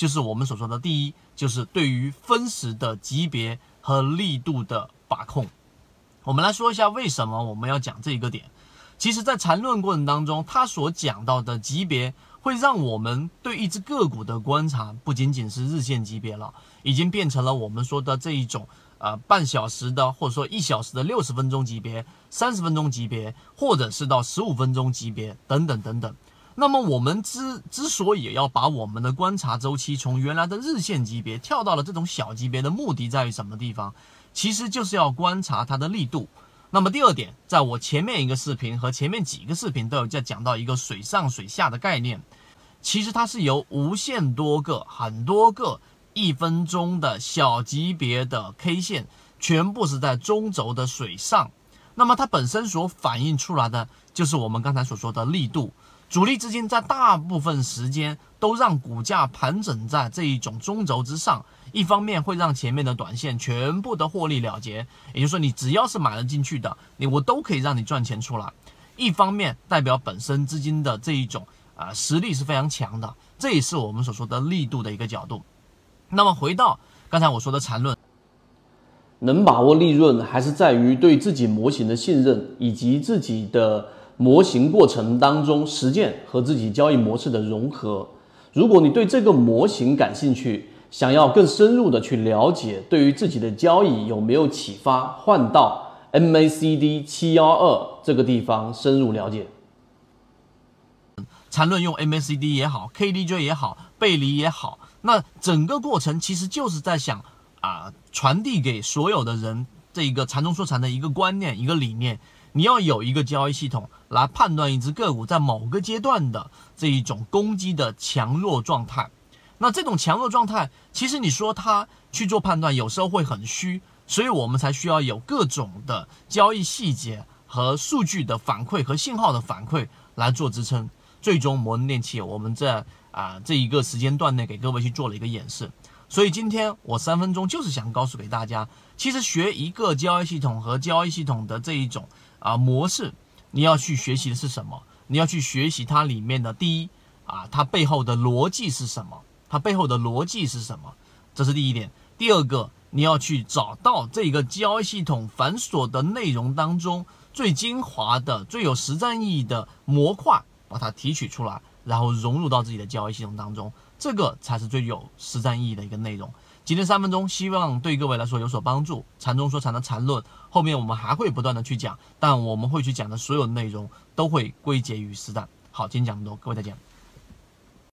就是我们所说的第一，就是对于分时的级别和力度的把控。我们来说一下为什么我们要讲这一个点。其实，在缠论过程当中，他所讲到的级别，会让我们对一只个股的观察不仅仅是日线级别了，已经变成了我们说的这一种呃半小时的，或者说一小时的六十分钟级别、三十分钟级别，或者是到十五分钟级别等等等等。那么，我们之之所以要把我们的观察周期从原来的日线级别跳到了这种小级别的目的在于什么地方？其实就是要观察它的力度。那么第二点，在我前面一个视频和前面几个视频都有在讲到一个水上水下的概念，其实它是由无限多个、很多个一分钟的小级别的 K 线，全部是在中轴的水上，那么它本身所反映出来的就是我们刚才所说的力度。主力资金在大部分时间都让股价盘整在这一种中轴之上，一方面会让前面的短线全部的获利了结，也就是说你只要是买了进去的，你我都可以让你赚钱出来；一方面代表本身资金的这一种啊实力是非常强的，这也是我们所说的力度的一个角度。那么回到刚才我说的缠论，能把握利润还是在于对自己模型的信任以及自己的。模型过程当中实践和自己交易模式的融合。如果你对这个模型感兴趣，想要更深入的去了解，对于自己的交易有没有启发，换到 MACD 七幺二这个地方深入了解。缠论用 MACD 也好，KDJ 也好，背离也好，那整个过程其实就是在想啊，传递给所有的人这一个禅中说禅的一个观念，一个理念。你要有一个交易系统来判断一只个股在某个阶段的这一种攻击的强弱状态。那这种强弱状态，其实你说它去做判断，有时候会很虚，所以我们才需要有各种的交易细节和数据的反馈和信号的反馈来做支撑。最终摩恩电器，我们在啊这一个时间段内给各位去做了一个演示。所以今天我三分钟就是想告诉给大家，其实学一个交易系统和交易系统的这一种。啊，模式，你要去学习的是什么？你要去学习它里面的第一啊，它背后的逻辑是什么？它背后的逻辑是什么？这是第一点。第二个，你要去找到这个交易系统繁琐的内容当中最精华的、最有实战意义的模块，把它提取出来，然后融入到自己的交易系统当中，这个才是最有实战意义的一个内容。今天三分钟，希望对各位来说有所帮助。禅中说禅的禅论，后面我们还会不断的去讲，但我们会去讲的所有内容都会归结于实战。好，今天讲这么多，各位再见。